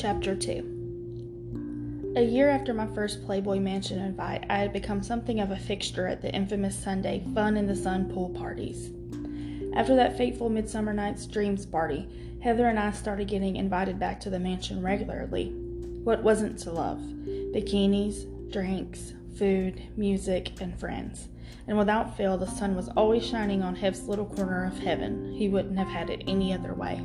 Chapter 2 A year after my first Playboy Mansion invite, I had become something of a fixture at the infamous Sunday Fun in the Sun pool parties. After that fateful Midsummer Night's Dreams party, Heather and I started getting invited back to the mansion regularly. What wasn't to love? Bikinis, drinks, food, music, and friends. And without fail, the sun was always shining on Hef's little corner of heaven. He wouldn't have had it any other way.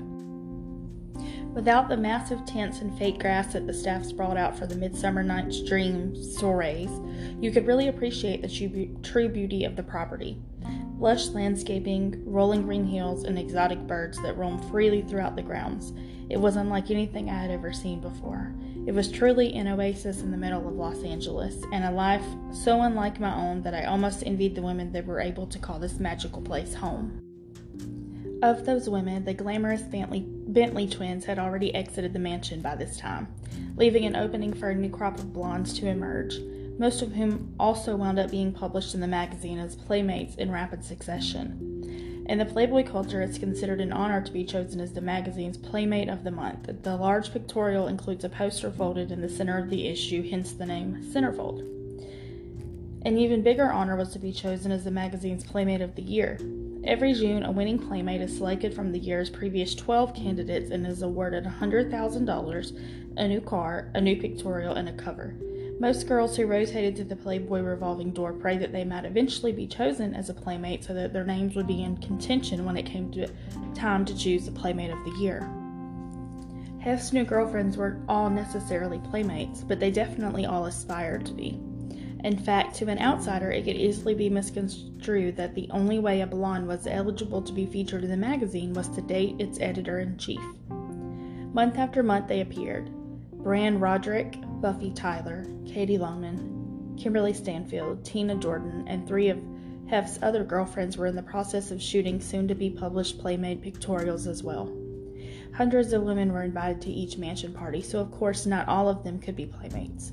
Without the massive tents and fake grass that the staff sprawled out for the Midsummer Night's Dream soirees, you could really appreciate the true beauty of the property. Lush landscaping, rolling green hills, and exotic birds that roam freely throughout the grounds. It was unlike anything I had ever seen before. It was truly an oasis in the middle of Los Angeles, and a life so unlike my own that I almost envied the women that were able to call this magical place home. Of those women, the glamorous Bentley, Bentley twins had already exited the mansion by this time, leaving an opening for a new crop of blondes to emerge, most of whom also wound up being published in the magazine as playmates in rapid succession. In the Playboy culture, it's considered an honor to be chosen as the magazine's Playmate of the Month. The large pictorial includes a poster folded in the center of the issue, hence the name Centerfold. An even bigger honor was to be chosen as the magazine's Playmate of the Year. Every June, a winning playmate is selected from the year's previous 12 candidates and is awarded $100,000, a new car, a new pictorial, and a cover. Most girls who rotated through the Playboy revolving door prayed that they might eventually be chosen as a playmate so that their names would be in contention when it came to time to choose the Playmate of the Year. Hef's new girlfriends weren't all necessarily playmates, but they definitely all aspired to be. In fact, to an outsider, it could easily be misconstrued that the only way a blonde was eligible to be featured in the magazine was to date its editor in chief. Month after month, they appeared. Bran Roderick, Buffy Tyler, Katie Longman, Kimberly Stanfield, Tina Jordan, and three of Hef's other girlfriends were in the process of shooting soon to be published Playmate pictorials as well. Hundreds of women were invited to each mansion party, so of course not all of them could be playmates.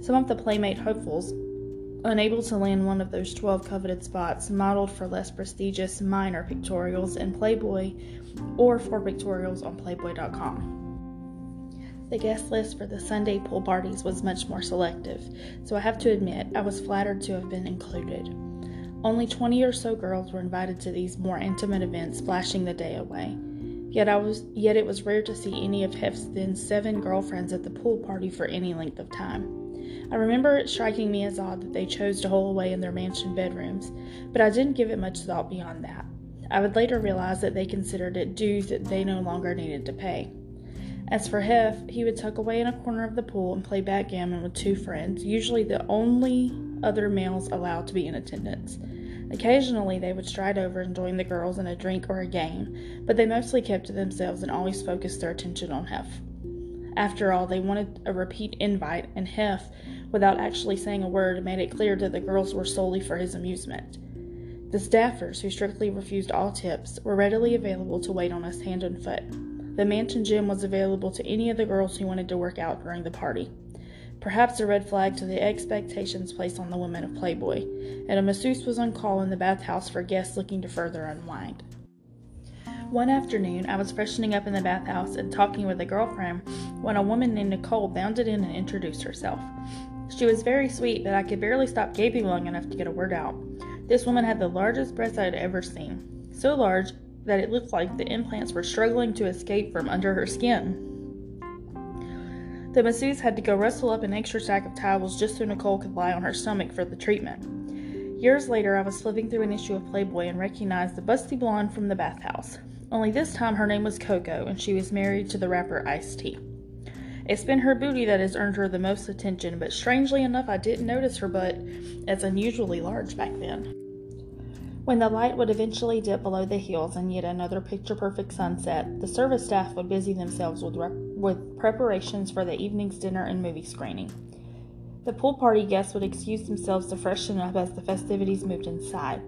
Some of the Playmate hopefuls, unable to land one of those 12 coveted spots, modeled for less prestigious minor pictorials in Playboy or for pictorials on Playboy.com. The guest list for the Sunday pool parties was much more selective, so I have to admit I was flattered to have been included. Only 20 or so girls were invited to these more intimate events, flashing the day away. Yet I was yet it was rare to see any of Hef's then seven girlfriends at the pool party for any length of time. I remember it striking me as odd that they chose to hole away in their mansion bedrooms, but I didn't give it much thought beyond that. I would later realize that they considered it dues that they no longer needed to pay. As for Hef, he would tuck away in a corner of the pool and play backgammon with two friends, usually the only other males allowed to be in attendance. Occasionally, they would stride over and join the girls in a drink or a game, but they mostly kept to themselves and always focused their attention on Hef. After all, they wanted a repeat invite, and Hef without actually saying a word, made it clear that the girls were solely for his amusement. The staffers, who strictly refused all tips, were readily available to wait on us hand and foot. The mansion gym was available to any of the girls who wanted to work out during the party. Perhaps a red flag to the expectations placed on the women of Playboy, and a masseuse was on call in the bathhouse for guests looking to further unwind. One afternoon, I was freshening up in the bathhouse and talking with a girlfriend when a woman named Nicole bounded in and introduced herself. She was very sweet, but I could barely stop gaping long enough to get a word out. This woman had the largest breasts I had ever seen. So large that it looked like the implants were struggling to escape from under her skin. The masseuse had to go rustle up an extra stack of towels just so Nicole could lie on her stomach for the treatment. Years later, I was flipping through an issue of Playboy and recognized the busty blonde from the bathhouse. Only this time her name was Coco, and she was married to the rapper Ice T. It's been her booty that has earned her the most attention, but strangely enough, I didn't notice her butt as unusually large back then. When the light would eventually dip below the hills and yet another picture perfect sunset, the service staff would busy themselves with, rep- with preparations for the evening's dinner and movie screening. The pool party guests would excuse themselves to freshen up as the festivities moved inside.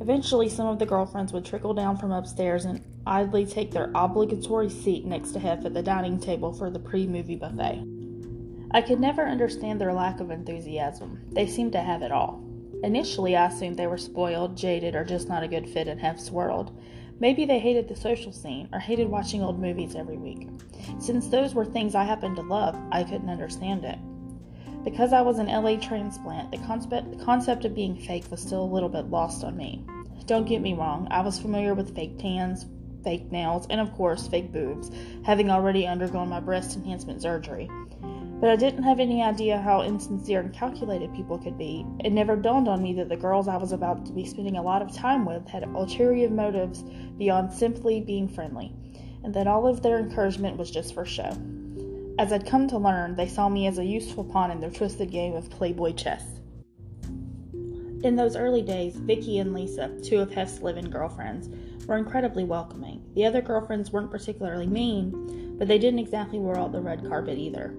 Eventually, some of the girlfriends would trickle down from upstairs and idly take their obligatory seat next to Hef at the dining table for the pre movie buffet. I could never understand their lack of enthusiasm. They seemed to have it all. Initially, I assumed they were spoiled, jaded, or just not a good fit in Hef's world, Maybe they hated the social scene or hated watching old movies every week. Since those were things I happened to love, I couldn't understand it. Because I was an LA transplant, the concept, the concept of being fake was still a little bit lost on me. Don't get me wrong, I was familiar with fake tans, fake nails, and of course, fake boobs, having already undergone my breast enhancement surgery. But I didn't have any idea how insincere and calculated people could be. It never dawned on me that the girls I was about to be spending a lot of time with had ulterior motives beyond simply being friendly, and that all of their encouragement was just for show. As I'd come to learn, they saw me as a useful pawn in their twisted game of Playboy chess. In those early days, Vicky and Lisa, two of Hef's live-in girlfriends, were incredibly welcoming. The other girlfriends weren't particularly mean, but they didn't exactly wear out the red carpet either.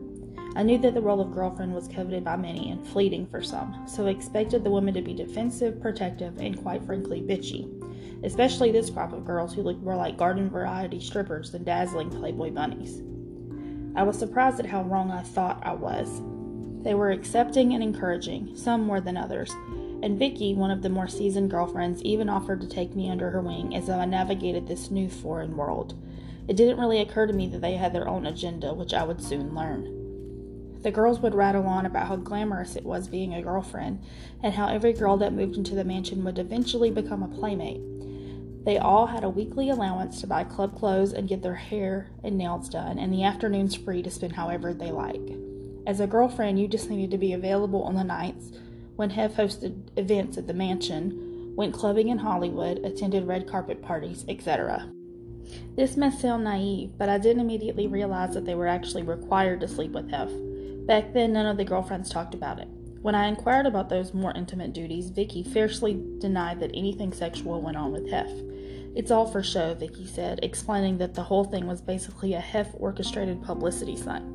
I knew that the role of girlfriend was coveted by many and fleeting for some, so I expected the women to be defensive, protective, and quite frankly bitchy. Especially this crop of girls who looked more like garden variety strippers than dazzling Playboy bunnies. I was surprised at how wrong I thought I was. They were accepting and encouraging, some more than others, and Vicky, one of the more seasoned girlfriends, even offered to take me under her wing as I navigated this new foreign world. It didn't really occur to me that they had their own agenda, which I would soon learn. The girls would rattle on about how glamorous it was being a girlfriend, and how every girl that moved into the mansion would eventually become a playmate. They all had a weekly allowance to buy club clothes and get their hair and nails done, and the afternoons free to spend however they like. As a girlfriend, you just needed to be available on the nights when Hef hosted events at the mansion, went clubbing in Hollywood, attended red carpet parties, etc. This may sound naive, but I didn't immediately realize that they were actually required to sleep with Hef. Back then, none of the girlfriends talked about it. When I inquired about those more intimate duties, Vicky fiercely denied that anything sexual went on with Hef. It's all for show, Vicky said, explaining that the whole thing was basically a Hef orchestrated publicity stunt.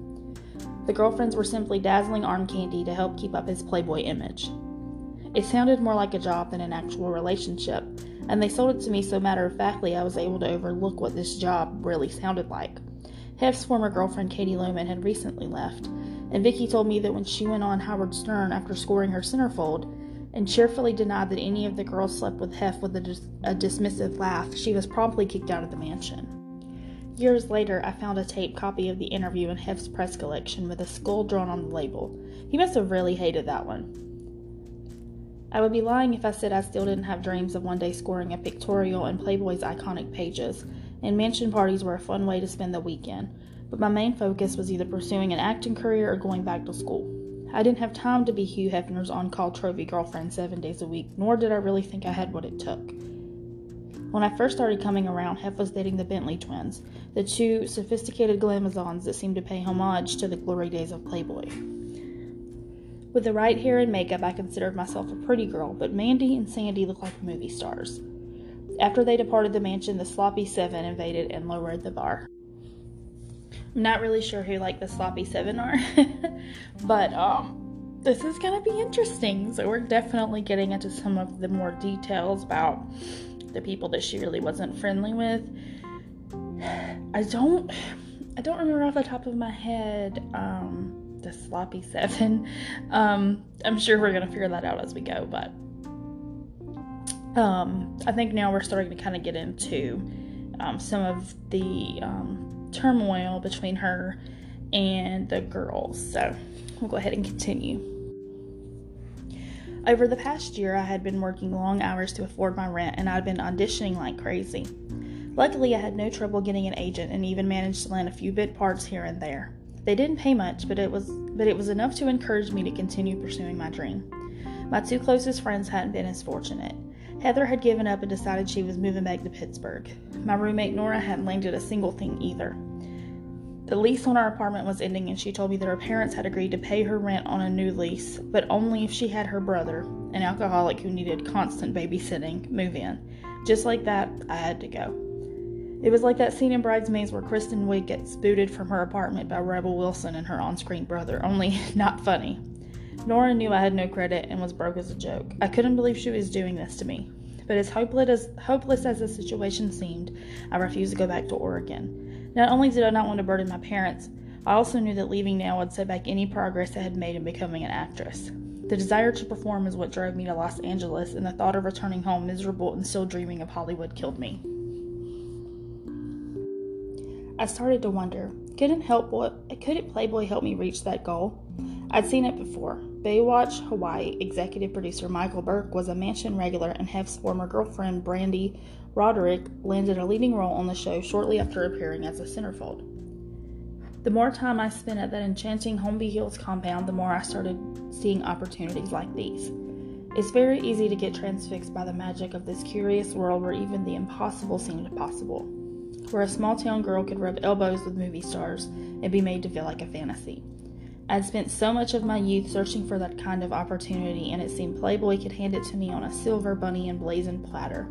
The girlfriends were simply dazzling arm candy to help keep up his playboy image. It sounded more like a job than an actual relationship, and they sold it to me so matter of factly I was able to overlook what this job really sounded like. Hef's former girlfriend Katie Lohmann had recently left, and Vicky told me that when she went on Howard Stern after scoring her centerfold and cheerfully denied that any of the girls slept with Hef with a, dis- a dismissive laugh, she was promptly kicked out of the mansion. Years later, I found a tape copy of the interview in Hef's press collection with a skull drawn on the label. He must have really hated that one. I would be lying if I said I still didn't have dreams of one day scoring a pictorial in Playboy's iconic pages, and mansion parties were a fun way to spend the weekend but my main focus was either pursuing an acting career or going back to school. I didn't have time to be Hugh Hefner's on call trophy girlfriend seven days a week, nor did I really think I had what it took. When I first started coming around, Hef was dating the Bentley twins, the two sophisticated glamazons that seemed to pay homage to the glory days of Playboy. With the right hair and makeup, I considered myself a pretty girl, but Mandy and Sandy looked like movie stars. After they departed the mansion, the sloppy seven invaded and lowered the bar. Not really sure who like the sloppy seven are, but um, this is gonna be interesting. So we're definitely getting into some of the more details about the people that she really wasn't friendly with. I don't, I don't remember off the top of my head um, the sloppy seven. Um, I'm sure we're gonna figure that out as we go, but um, I think now we're starting to kind of get into um, some of the um, turmoil between her and the girls. So we'll go ahead and continue. Over the past year, I had been working long hours to afford my rent, and I'd been auditioning like crazy. Luckily, I had no trouble getting an agent and even managed to land a few bit parts here and there. They didn't pay much, but it was but it was enough to encourage me to continue pursuing my dream. My two closest friends hadn't been as fortunate. Heather had given up and decided she was moving back to Pittsburgh. My roommate Nora hadn't landed a single thing either. The lease on our apartment was ending, and she told me that her parents had agreed to pay her rent on a new lease, but only if she had her brother, an alcoholic who needed constant babysitting, move in. Just like that, I had to go. It was like that scene in Bridesmaids where Kristen Wiig gets booted from her apartment by Rebel Wilson and her on screen brother, only not funny. Nora knew I had no credit and was broke as a joke. I couldn't believe she was doing this to me. But as hopeless as, hopeless as the situation seemed, I refused to go back to Oregon. Not only did I not want to burden my parents, I also knew that leaving now would set back any progress I had made in becoming an actress. The desire to perform is what drove me to Los Angeles, and the thought of returning home miserable and still dreaming of Hollywood killed me. I started to wonder couldn't help couldn't Playboy help me reach that goal? I'd seen it before. Baywatch Hawaii executive producer Michael Berk was a mansion regular, and Hef's former girlfriend Brandy Roderick landed a leading role on the show shortly after appearing as a centerfold. The more time I spent at that enchanting Holmby Hills compound, the more I started seeing opportunities like these. It's very easy to get transfixed by the magic of this curious world where even the impossible seemed possible where a small town girl could rub elbows with movie stars and be made to feel like a fantasy. I'd spent so much of my youth searching for that kind of opportunity, and it seemed Playboy could hand it to me on a silver bunny and blazing platter.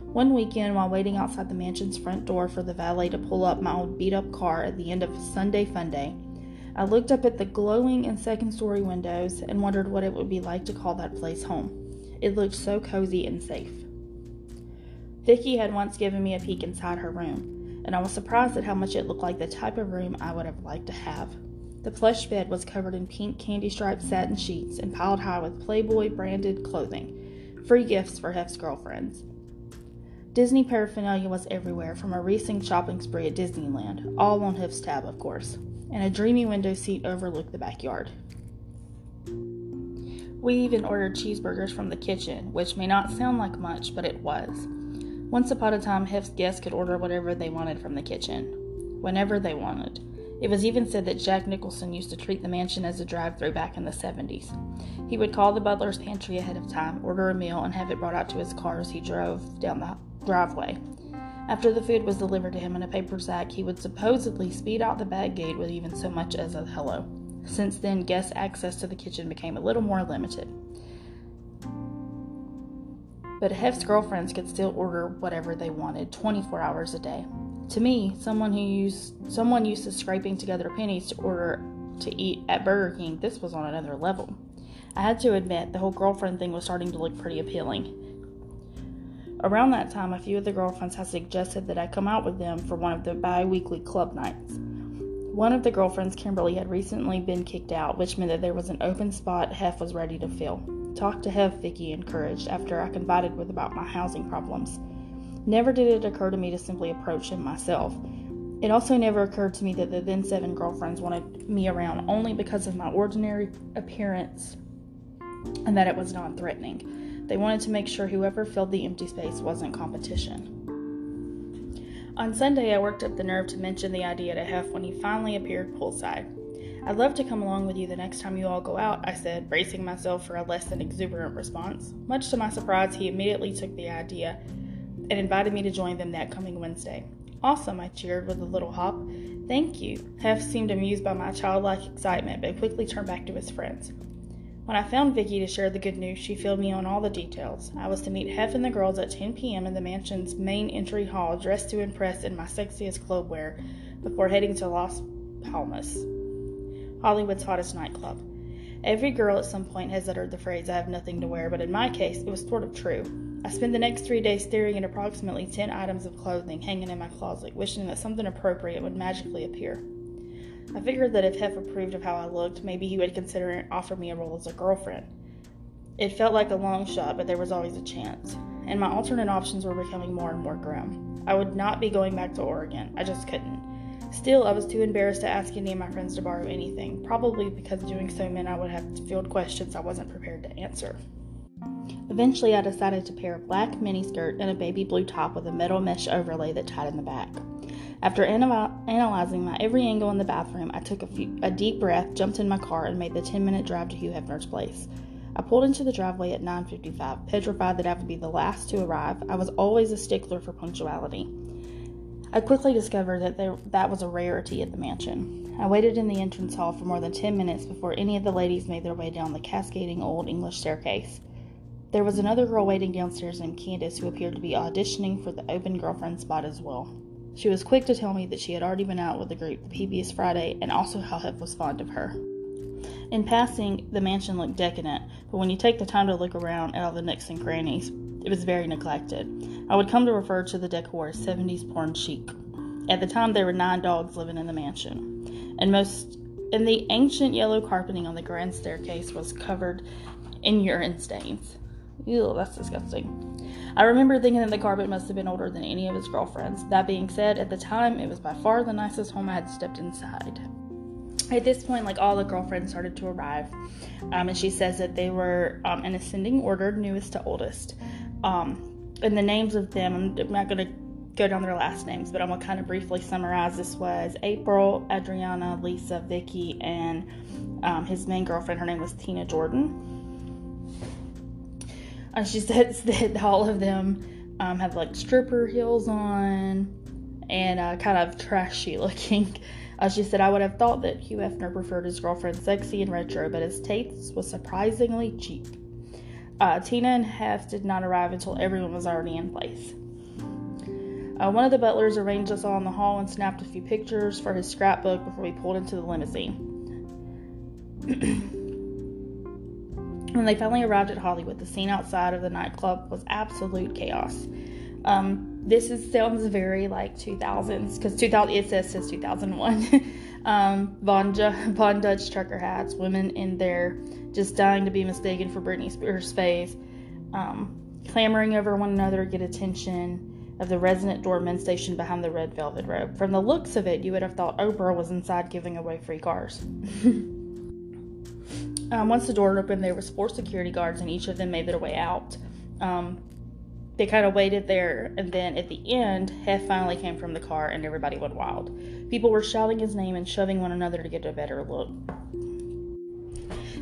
One weekend, while waiting outside the mansion's front door for the valet to pull up my old beat up car at the end of Sunday Fun Day, I looked up at the glowing and second story windows and wondered what it would be like to call that place home. It looked so cozy and safe. Vicky had once given me a peek inside her room, and I was surprised at how much it looked like the type of room I would have liked to have. The plush bed was covered in pink candy striped satin sheets and piled high with Playboy branded clothing, free gifts for Hef's girlfriends. Disney paraphernalia was everywhere, from a recent shopping spree at Disneyland, all on Hef's tab, of course, and a dreamy window seat overlooked the backyard. We even ordered cheeseburgers from the kitchen, which may not sound like much, but it was. Once upon a time, Hef's guests could order whatever they wanted from the kitchen, whenever they wanted. It was even said that Jack Nicholson used to treat the mansion as a drive through back in the 70s. He would call the butler's pantry ahead of time, order a meal, and have it brought out to his car as he drove down the driveway. After the food was delivered to him in a paper sack, he would supposedly speed out the back gate with even so much as a hello. Since then, guest access to the kitchen became a little more limited but Hef's girlfriends could still order whatever they wanted 24 hours a day. To me, someone who used someone used to scraping together pennies to order to eat at Burger King, this was on another level. I had to admit the whole girlfriend thing was starting to look pretty appealing. Around that time, a few of the girlfriends had suggested that I come out with them for one of the bi weekly club nights. One of the girlfriends, Kimberly, had recently been kicked out, which meant that there was an open spot Hef was ready to fill. Talk to Hef, Vicky encouraged after I confided with about my housing problems. Never did it occur to me to simply approach him myself. It also never occurred to me that the then seven girlfriends wanted me around only because of my ordinary appearance and that it was non threatening. They wanted to make sure whoever filled the empty space wasn't competition. On Sunday, I worked up the nerve to mention the idea to Hef when he finally appeared poolside. I'd love to come along with you the next time you all go out, I said, bracing myself for a less than exuberant response. Much to my surprise, he immediately took the idea and invited me to join them that coming Wednesday. Awesome, I cheered with a little hop. Thank you. Hef seemed amused by my childlike excitement, but quickly turned back to his friends. When I found Vicky to share the good news, she filled me on all the details. I was to meet Hef and the girls at 10 p.m. in the mansion's main entry hall, dressed to impress in my sexiest club wear, before heading to Las Palmas. Hollywood's hottest nightclub. Every girl at some point has uttered the phrase, I have nothing to wear, but in my case, it was sort of true. I spent the next three days staring at approximately 10 items of clothing hanging in my closet, wishing that something appropriate would magically appear. I figured that if Hef approved of how I looked, maybe he would consider and offer me a role as a girlfriend. It felt like a long shot, but there was always a chance, and my alternate options were becoming more and more grim. I would not be going back to Oregon. I just couldn't. Still, I was too embarrassed to ask any of my friends to borrow anything, probably because doing so meant I would have to field questions I wasn't prepared to answer. Eventually, I decided to pair a black miniskirt and a baby blue top with a metal mesh overlay that tied in the back. After analyzing my every angle in the bathroom, I took a, few, a deep breath, jumped in my car, and made the 10 minute drive to Hugh Hefner's place. I pulled into the driveway at 9:55, petrified that I would be the last to arrive. I was always a stickler for punctuality. I quickly discovered that there, that was a rarity at the mansion. I waited in the entrance hall for more than 10 minutes before any of the ladies made their way down the cascading old English staircase. There was another girl waiting downstairs named Candace who appeared to be auditioning for the open girlfriend spot as well. She was quick to tell me that she had already been out with the group the previous Friday and also how Hef was fond of her. In passing, the mansion looked decadent, but when you take the time to look around at all the nooks and crannies, it was very neglected. I would come to refer to the decor as 70s porn chic. At the time, there were nine dogs living in the mansion, and most and the ancient yellow carpeting on the grand staircase was covered in urine stains. Ew, that's disgusting. I remember thinking that the carpet must have been older than any of his girlfriends. That being said, at the time, it was by far the nicest home I had stepped inside. At this point, like all the girlfriends started to arrive, um, and she says that they were um, in ascending order, newest to oldest. Um, and the names of them, I'm not going to go down their last names, but I'm gonna kind of briefly summarize. This was April, Adriana, Lisa, Vicky, and um, his main girlfriend. Her name was Tina Jordan. And she says that all of them um, have like stripper heels on and uh, kind of trashy looking. Uh, she said, I would have thought that Hugh Hefner preferred his girlfriend sexy and retro, but his taste was surprisingly cheap. Uh, Tina and Hef did not arrive until everyone was already in place. Uh, one of the butlers arranged us all in the hall and snapped a few pictures for his scrapbook before we pulled into the limousine. When they finally arrived at Hollywood, the scene outside of the nightclub was absolute chaos. Um, this is, sounds very like 2000s because 2000 it says since 2001. um, Von, Von Dutch trucker hats, women in there just dying to be mistaken for Britney Spears' face, um, clamoring over one another to get attention of the resident doorman stationed behind the red velvet robe. From the looks of it, you would have thought Oprah was inside giving away free cars. Um, once the door opened, there was four security guards, and each of them made their way out. Um, they kind of waited there, and then at the end, Hef finally came from the car, and everybody went wild. People were shouting his name and shoving one another to get a better look.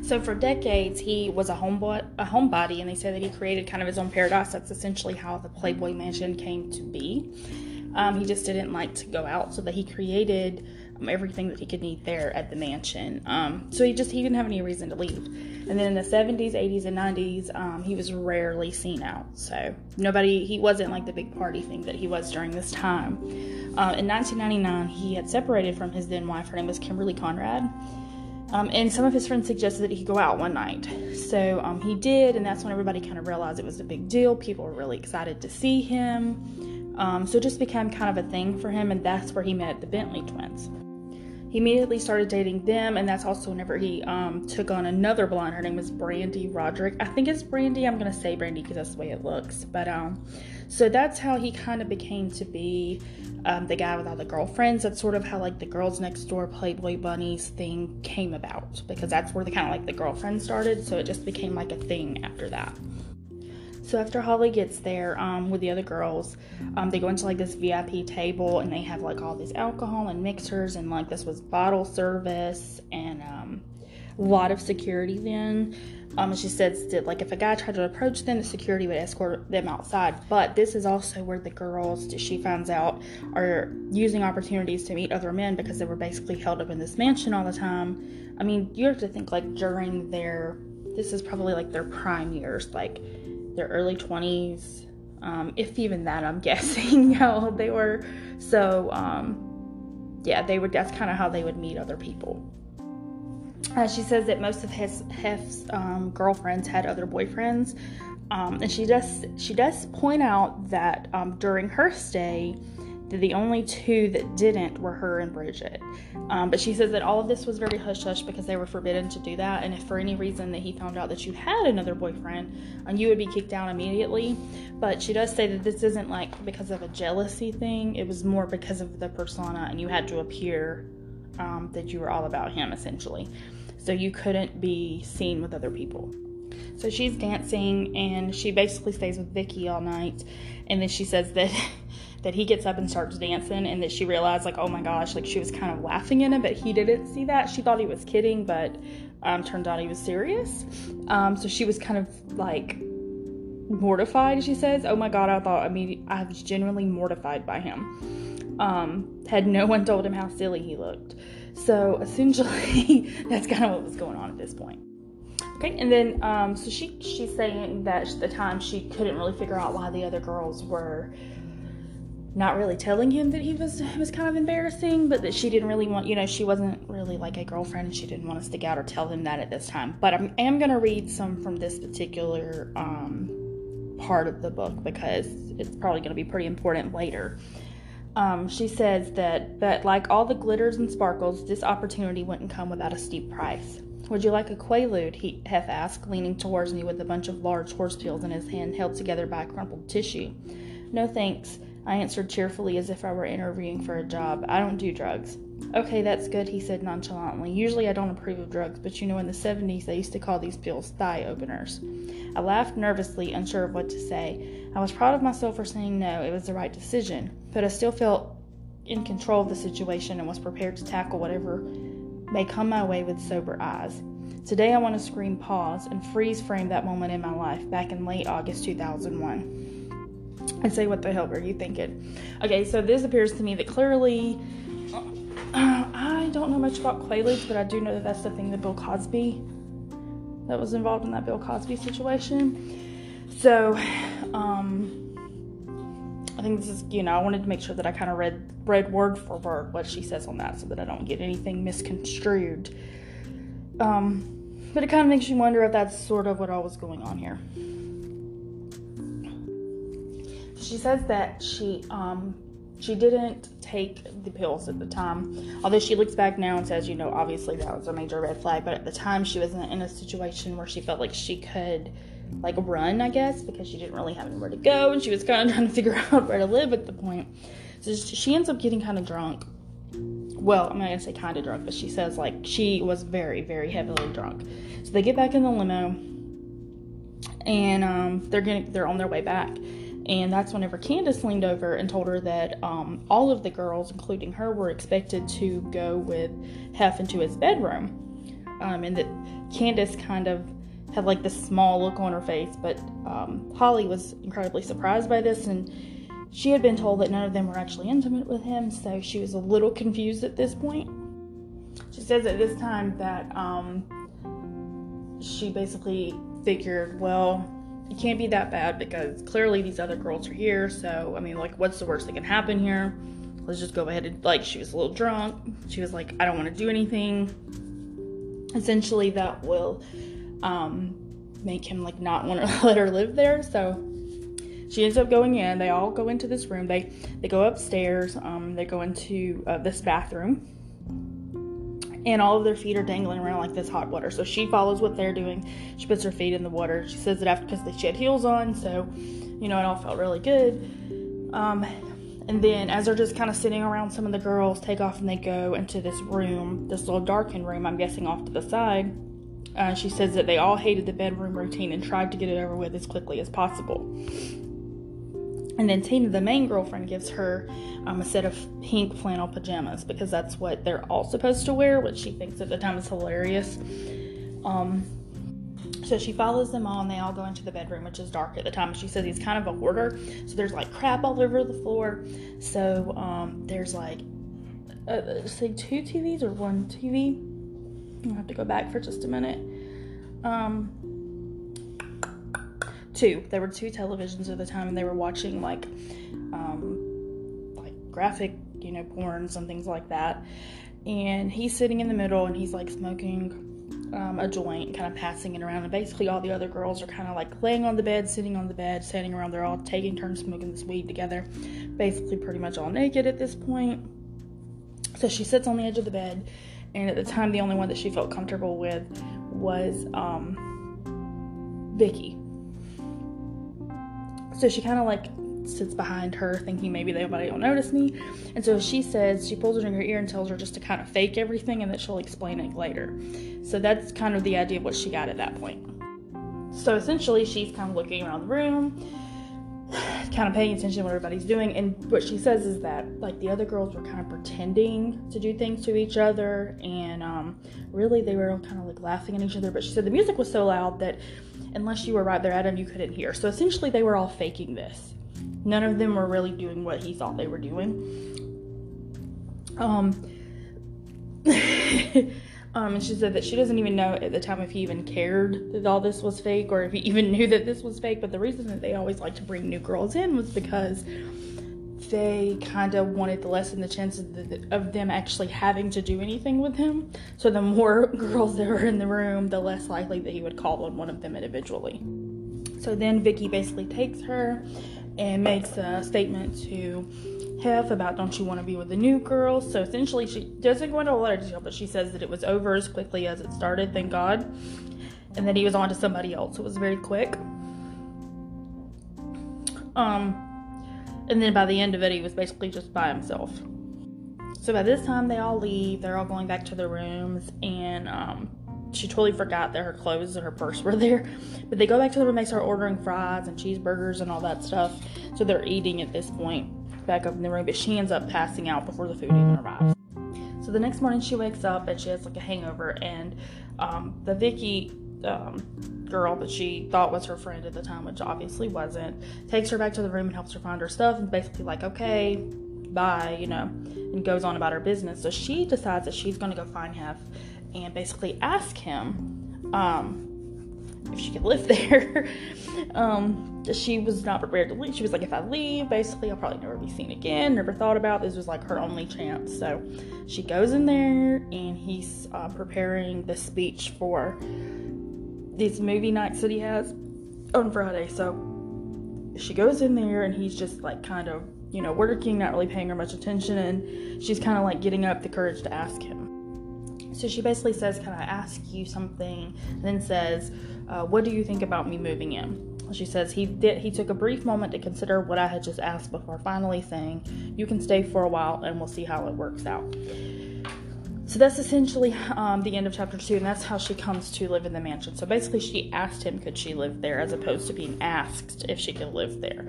So for decades, he was a homebody, a homebody, and they say that he created kind of his own paradise. That's essentially how the Playboy Mansion came to be. Um, he just didn't like to go out, so that he created everything that he could need there at the mansion. Um, so he just he didn't have any reason to leave. And then in the 70s, 80s, and 90s, um, he was rarely seen out. So nobody he wasn't like the big party thing that he was during this time. Uh, in 1999, he had separated from his then wife. Her name was Kimberly Conrad. Um, and some of his friends suggested that he go out one night. So um, he did, and that's when everybody kind of realized it was a big deal. People were really excited to see him. Um, so it just became kind of a thing for him, and that's where he met the Bentley twins he immediately started dating them, and that's also whenever he um, took on another blonde. Her name was Brandy Roderick. I think it's Brandy. I'm gonna say Brandy because that's the way it looks. But um, so that's how he kind of became to be um, the guy with all the girlfriends. That's sort of how like the girls next door Playboy bunnies thing came about because that's where the kind of like the girlfriend started. So it just became like a thing after that. So after Holly gets there um, with the other girls, um, they go into like this VIP table and they have like all this alcohol and mixers and like this was bottle service and um, a lot of security then. Um, she says that like if a guy tried to approach them, the security would escort them outside. But this is also where the girls, she finds out, are using opportunities to meet other men because they were basically held up in this mansion all the time. I mean, you have to think like during their, this is probably like their prime years, like their early 20s, um, if even that, I'm guessing how old they were. So, um, yeah, they would. That's kind of how they would meet other people. Uh, she says that most of his Hef's um, girlfriends had other boyfriends, um, and she does she does point out that um, during her stay, the only two that didn't were her and Bridget. Um, but she says that all of this was very hush hush because they were forbidden to do that. And if for any reason that he found out that you had another boyfriend, and you would be kicked out immediately. But she does say that this isn't like because of a jealousy thing, it was more because of the persona, and you had to appear um, that you were all about him essentially. So you couldn't be seen with other people. So she's dancing and she basically stays with Vicky all night. And then she says that that he gets up and starts dancing and that she realized like oh my gosh like she was kind of laughing in it but he didn't see that. She thought he was kidding but um, turned out he was serious. Um, so she was kind of like mortified she says. Oh my god i thought i mean i was genuinely mortified by him. Um, had no one told him how silly he looked. So essentially that's kind of what was going on at this point. Okay, and then um, so she she's saying that the time she couldn't really figure out why the other girls were not really telling him that he was was kind of embarrassing, but that she didn't really want, you know, she wasn't really like a girlfriend and she didn't want to stick out or tell him that at this time. But I am going to read some from this particular um, part of the book because it's probably going to be pretty important later. Um, she says that, but like all the glitters and sparkles, this opportunity wouldn't come without a steep price. Would you like a quaalude? He Hef asked, leaning towards me with a bunch of large horse peels in his hand held together by crumpled tissue. No thanks, I answered cheerfully as if I were interviewing for a job. I don't do drugs. Okay, that's good, he said nonchalantly. Usually I don't approve of drugs, but you know, in the 70s they used to call these pills thigh openers. I laughed nervously, unsure of what to say. I was proud of myself for saying no, it was the right decision, but I still felt in control of the situation and was prepared to tackle whatever may come my way with sober eyes. Today I want to scream pause and freeze frame that moment in my life back in late August 2001 and say, What the hell were you thinking? Okay, so this appears to me that clearly uh, I don't know much about Quaaludes, but I do know that that's the thing that Bill Cosby that was involved in that Bill Cosby situation. So, um, I think this is, you know, I wanted to make sure that I kind of read read word for word what she says on that, so that I don't get anything misconstrued. Um, but it kind of makes you wonder if that's sort of what all was going on here. She says that she um, she didn't take the pills at the time. Although she looks back now and says, you know, obviously that was a major red flag, but at the time she wasn't in a situation where she felt like she could like run, I guess, because she didn't really have anywhere to go and she was kind of trying to figure out where to live at the point. So she ends up getting kind of drunk. Well, I'm not gonna say kind of drunk, but she says like she was very, very heavily drunk. So they get back in the limo, and um, they're getting they're on their way back and that's whenever Candace leaned over and told her that um, all of the girls, including her, were expected to go with Hef into his bedroom. Um, and that Candace kind of had like this small look on her face, but um, Holly was incredibly surprised by this, and she had been told that none of them were actually intimate with him, so she was a little confused at this point. She says at this time that um, she basically figured, well, it can't be that bad because clearly these other girls are here. So, I mean, like, what's the worst that can happen here? Let's just go ahead and, like, she was a little drunk. She was like, I don't want to do anything. Essentially, that will um, make him, like, not want to let her live there. So, she ends up going in. They all go into this room. They they go upstairs. Um, they go into uh, this bathroom and all of their feet are dangling around like this hot water. So she follows what they're doing. She puts her feet in the water. She says it after because she had heels on, so you know it all felt really good. Um, and then as they're just kind of sitting around, some of the girls take off and they go into this room, this little darkened room. I'm guessing off to the side. Uh, she says that they all hated the bedroom routine and tried to get it over with as quickly as possible. And then Tina, the main girlfriend, gives her um, a set of pink flannel pajamas because that's what they're all supposed to wear, which she thinks at the time is hilarious. Um, so she follows them all, and they all go into the bedroom, which is dark at the time. She says he's kind of a hoarder, so there's like crap all over the floor. So um, there's like, uh, say two TVs or one TV. I'll have to go back for just a minute. Um, two. There were two televisions at the time, and they were watching like, um, like graphic, you know, porns and things like that. And he's sitting in the middle, and he's like smoking um, a joint, kind of passing it around. And basically, all the other girls are kind of like laying on the bed, sitting on the bed, standing around. They're all taking turns smoking this weed together, basically, pretty much all naked at this point. So she sits on the edge of the bed, and at the time, the only one that she felt comfortable with was um, Vicky. So she kind of like sits behind her, thinking maybe nobody will notice me. And so she says, she pulls it in her ear and tells her just to kind of fake everything and that she'll explain it later. So that's kind of the idea of what she got at that point. So essentially, she's kind of looking around the room, kind of paying attention to what everybody's doing. And what she says is that, like, the other girls were kind of pretending to do things to each other. And um, really, they were all kind of like laughing at each other. But she said the music was so loud that unless you were right there at him, you couldn't hear. So essentially, they were all faking this. None of them were really doing what he thought they were doing. Um, um, and she said that she doesn't even know at the time if he even cared that all this was fake or if he even knew that this was fake. But the reason that they always like to bring new girls in was because they kind of wanted to lessen the chances of them actually having to do anything with him. So the more girls there were in the room, the less likely that he would call on one of them individually. So then Vicky basically takes her and makes a statement to Hef about don't you want to be with the new girl? So essentially, she doesn't go into a lot of detail, but she says that it was over as quickly as it started, thank God, and that he was on to somebody else. It was very quick. Um, and then by the end of it, he was basically just by himself. So by this time, they all leave. They're all going back to their rooms, and um, she totally forgot that her clothes and her purse were there. But they go back to the room, they start ordering fries and cheeseburgers and all that stuff. So they're eating at this point back up in the room, but she ends up passing out before the food even arrives. So the next morning she wakes up and she has like a hangover, and um, the Vicky um, girl that she thought was her friend at the time, which obviously wasn't, takes her back to the room and helps her find her stuff and basically like, okay, bye, you know, and goes on about her business. So she decides that she's going to go find Hef and basically ask him um, if she could live there. um, she was not prepared to leave. She was like, if I leave, basically, I'll probably never be seen again. Never thought about this was like her only chance. So she goes in there and he's uh, preparing the speech for these movie nights that he has on Friday. So she goes in there and he's just like kind of, you know, working, not really paying her much attention, and she's kind of like getting up the courage to ask him. So she basically says, Can I ask you something? And then says, uh, What do you think about me moving in? She says he did. He took a brief moment to consider what I had just asked before finally saying, "You can stay for a while, and we'll see how it works out." So that's essentially um, the end of chapter two, and that's how she comes to live in the mansion. So basically, she asked him, could she live there, as opposed to being asked if she could live there.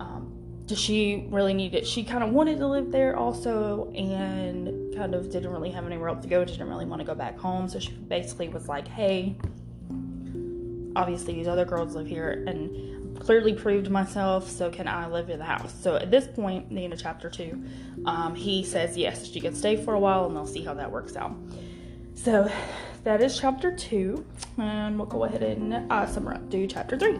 Um, does she really need it? She kind of wanted to live there also, and kind of didn't really have anywhere else to go. Didn't really want to go back home. So she basically was like, hey, obviously these other girls live here, and clearly proved myself, so can I live in the house? So at this point, the end of chapter two, um, he says yes, she can stay for a while and they'll see how that works out. So that is chapter two, and we'll go ahead and uh, summarize, do chapter three.